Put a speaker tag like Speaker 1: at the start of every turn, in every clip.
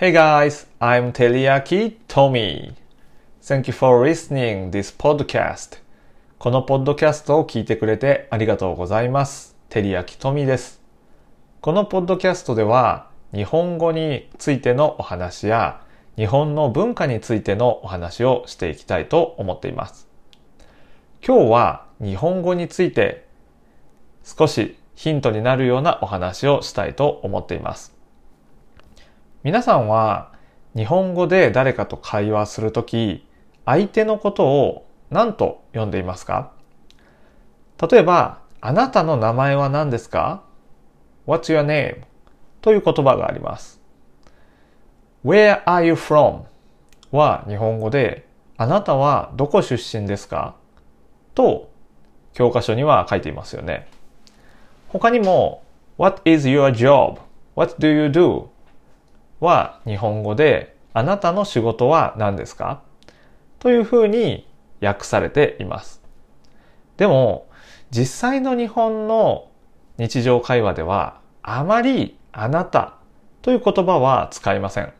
Speaker 1: Hey guys, I'm Teriyaki Tommy. Thank you for listening this podcast. このポッドキャストを聞いてくれてありがとうございます。テリヤキトミです。このポッドキャストでは日本語についてのお話や日本の文化についてのお話をしていきたいと思っています。今日は日本語について少しヒントになるようなお話をしたいと思っています。皆さんは日本語で誰かと会話するとき、相手のことを何と呼んでいますか？例えば、あなたの名前は何ですか ?What's your name? という言葉があります。Where are you from? は日本語で、あなたはどこ出身ですか？と教科書には書いていますよね。他にも、What is your job?What do you do? は日本語で、あなたの仕事は何ですか？というふうに訳されています。でも、実際の日本の日常会話では、あまりあなたという言葉は使いません。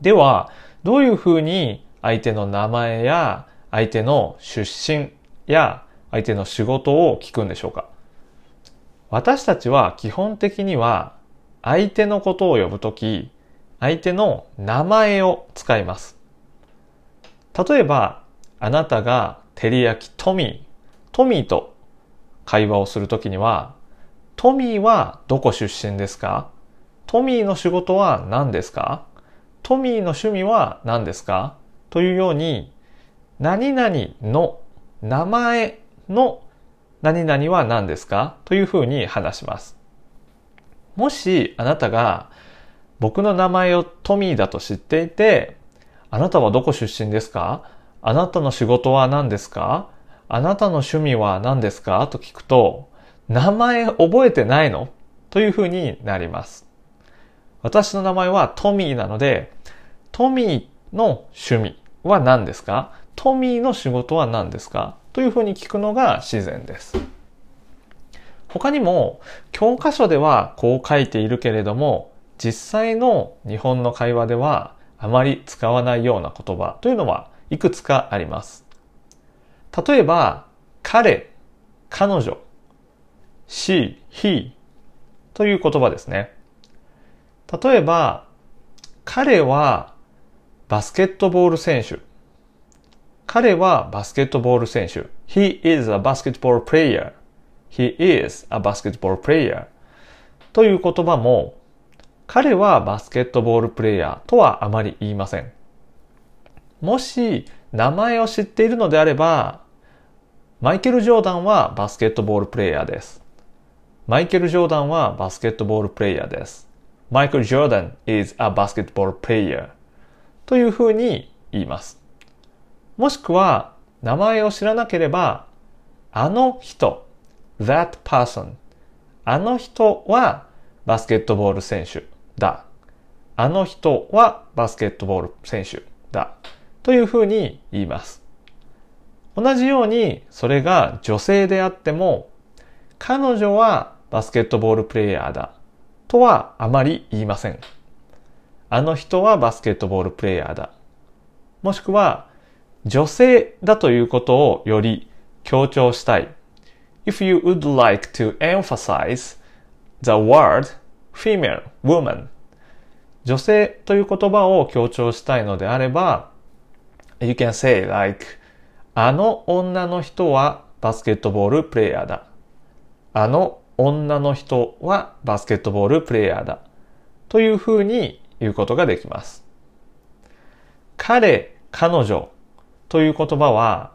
Speaker 1: では、どういうふうに相手の名前や相手の出身や相手の仕事を聞くんでしょうか？私たちは基本的には相手のことを呼ぶとき、相手の名前を使います。例えば、あなたが照り焼きトミー、トミーと会話をするときには、トミーはどこ出身ですか？トミーの仕事は何ですか？トミーの趣味は何ですか？というように、何々の名前の何々は何ですか？というふうに話します。もしあなたが僕の名前をトミーだと知っていて、あなたはどこ出身ですか？あなたの仕事は何ですか？あなたの趣味は何ですか？と聞くと、名前覚えてないの？というふうになります。私の名前はトミーなので、トミーの趣味は何ですか？トミーの仕事は何ですか？というふうに聞くのが自然です。他にも教科書ではこう書いているけれども実際の日本の会話ではあまり使わないような言葉というのはいくつかあります。例えば彼、彼女、she, he という言葉ですね。例えば彼はバスケットボール選手。彼はバスケットボール選手。He is a basketball player. He is a basketball player. という言葉も、彼はバスケットボールプレイヤーとはあまり言いません。もし名前を知っているのであれば、マイケル・ジョーダンはバスケットボールプレイヤーです。マイケル・ジョーダンはバスケットボールプレイヤーです。マイケル・ジョーダン is a basketball player というふうに言います。もしくは名前を知らなければ、あの人 that person あの人はバスケットボール選手だ。あの人はバスケットボール選手だ。というふうに言います。同じようにそれが女性であっても彼女はバスケットボールプレイヤーだとはあまり言いません。あの人はバスケットボールプレイヤーだ。もしくは女性だということをより強調したい。If you would like to emphasize the word female, woman 女性という言葉を強調したいのであれば You can say like あの女の人はバスケットボールプレイヤーだ。あの女の人はバスケットボールプレイヤーだ。というふうに言うことができます。彼、彼女という言葉は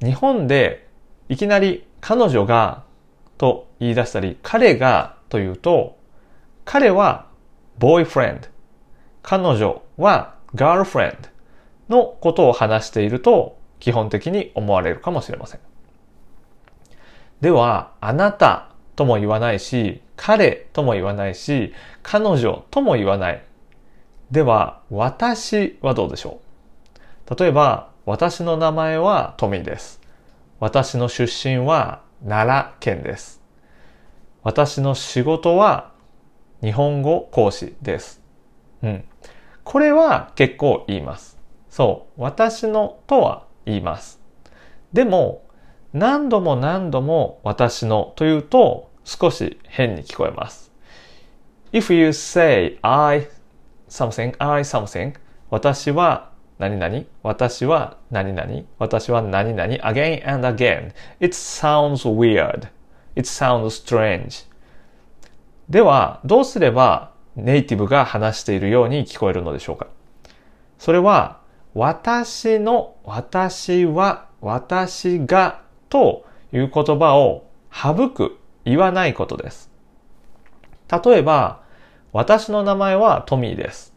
Speaker 1: 日本でいきなり彼女がと言い出したり彼がというと彼はボーイフレンド彼女はガールフレンドのことを話していると基本的に思われるかもしれません。では、あなたとも言わないし、彼とも言わないし、彼女とも言わない。では、私はどうでしょう？例えば、私の名前はトミーです。私の出身は奈良県です。私の仕事は日本語講師です。うん。これは結構言います。そう。私のとは言います。でも、何度も何度も私のというと少し変に聞こえます。If you say I something, I something 私は何々？私は何々？私は何々？Again and again. It sounds weird. It sounds strange. ではどうすればネイティブが話しているように聞こえるのでしょうか？それは私の私は私がという言葉を省く言わないことです。例えば私の名前はトミーです。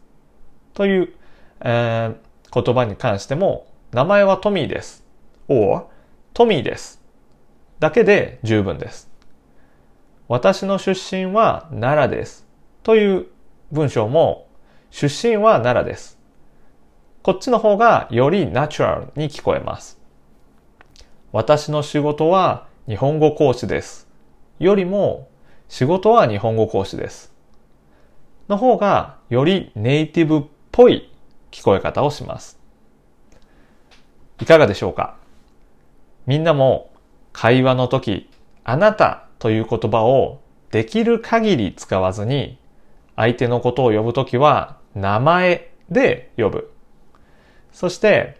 Speaker 1: という、えー、言葉に関しても名前はトミーです。or トミーです。だけで十分です。私の出身は奈良です。という文章も出身は奈良です。こっちの方がよりナチュラルに聞こえます。私の仕事は日本語講師です。よりも仕事は日本語講師です。の方がよりネイティブっぽい聞こえ方をします。いかがでしょうか？みんなも会話の時、あなたという言葉をできる限り使わずに相手のことを呼ぶときは名前で呼ぶ。そして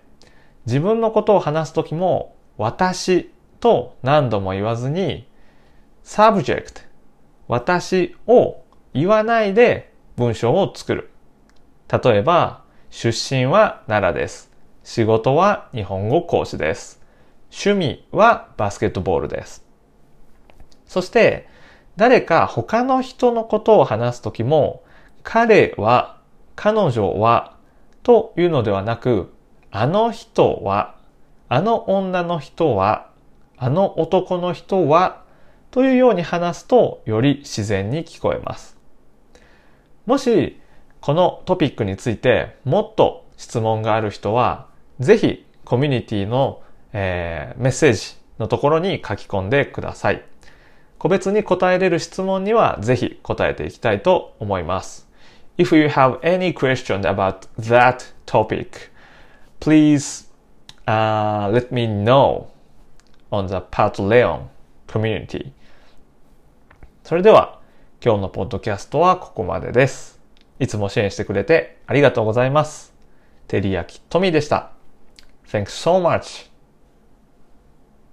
Speaker 1: 自分のことを話すときも私と何度も言わずに subject 私を言わないで文章を作る。例えば出身は奈良です。仕事は日本語講師です。趣味はバスケットボールです。そして誰か他の人のことを話すときも彼は彼女はというのではなく、あの人は、あの女の人は、あの男の人は、というように話すとより自然に聞こえます。もし、このトピックについてもっと質問がある人は、ぜひコミュニティの、えー、メッセージのところに書き込んでください。個別に答えれる質問にはぜひ答えていきたいと思います。If you have any question about that topic, please uh, let me know on the Patreon community. それでは今日のポッドキャストはここまでです。いつも支援してくれてありがとうございます。テリヤキトミでした。Thanks so much.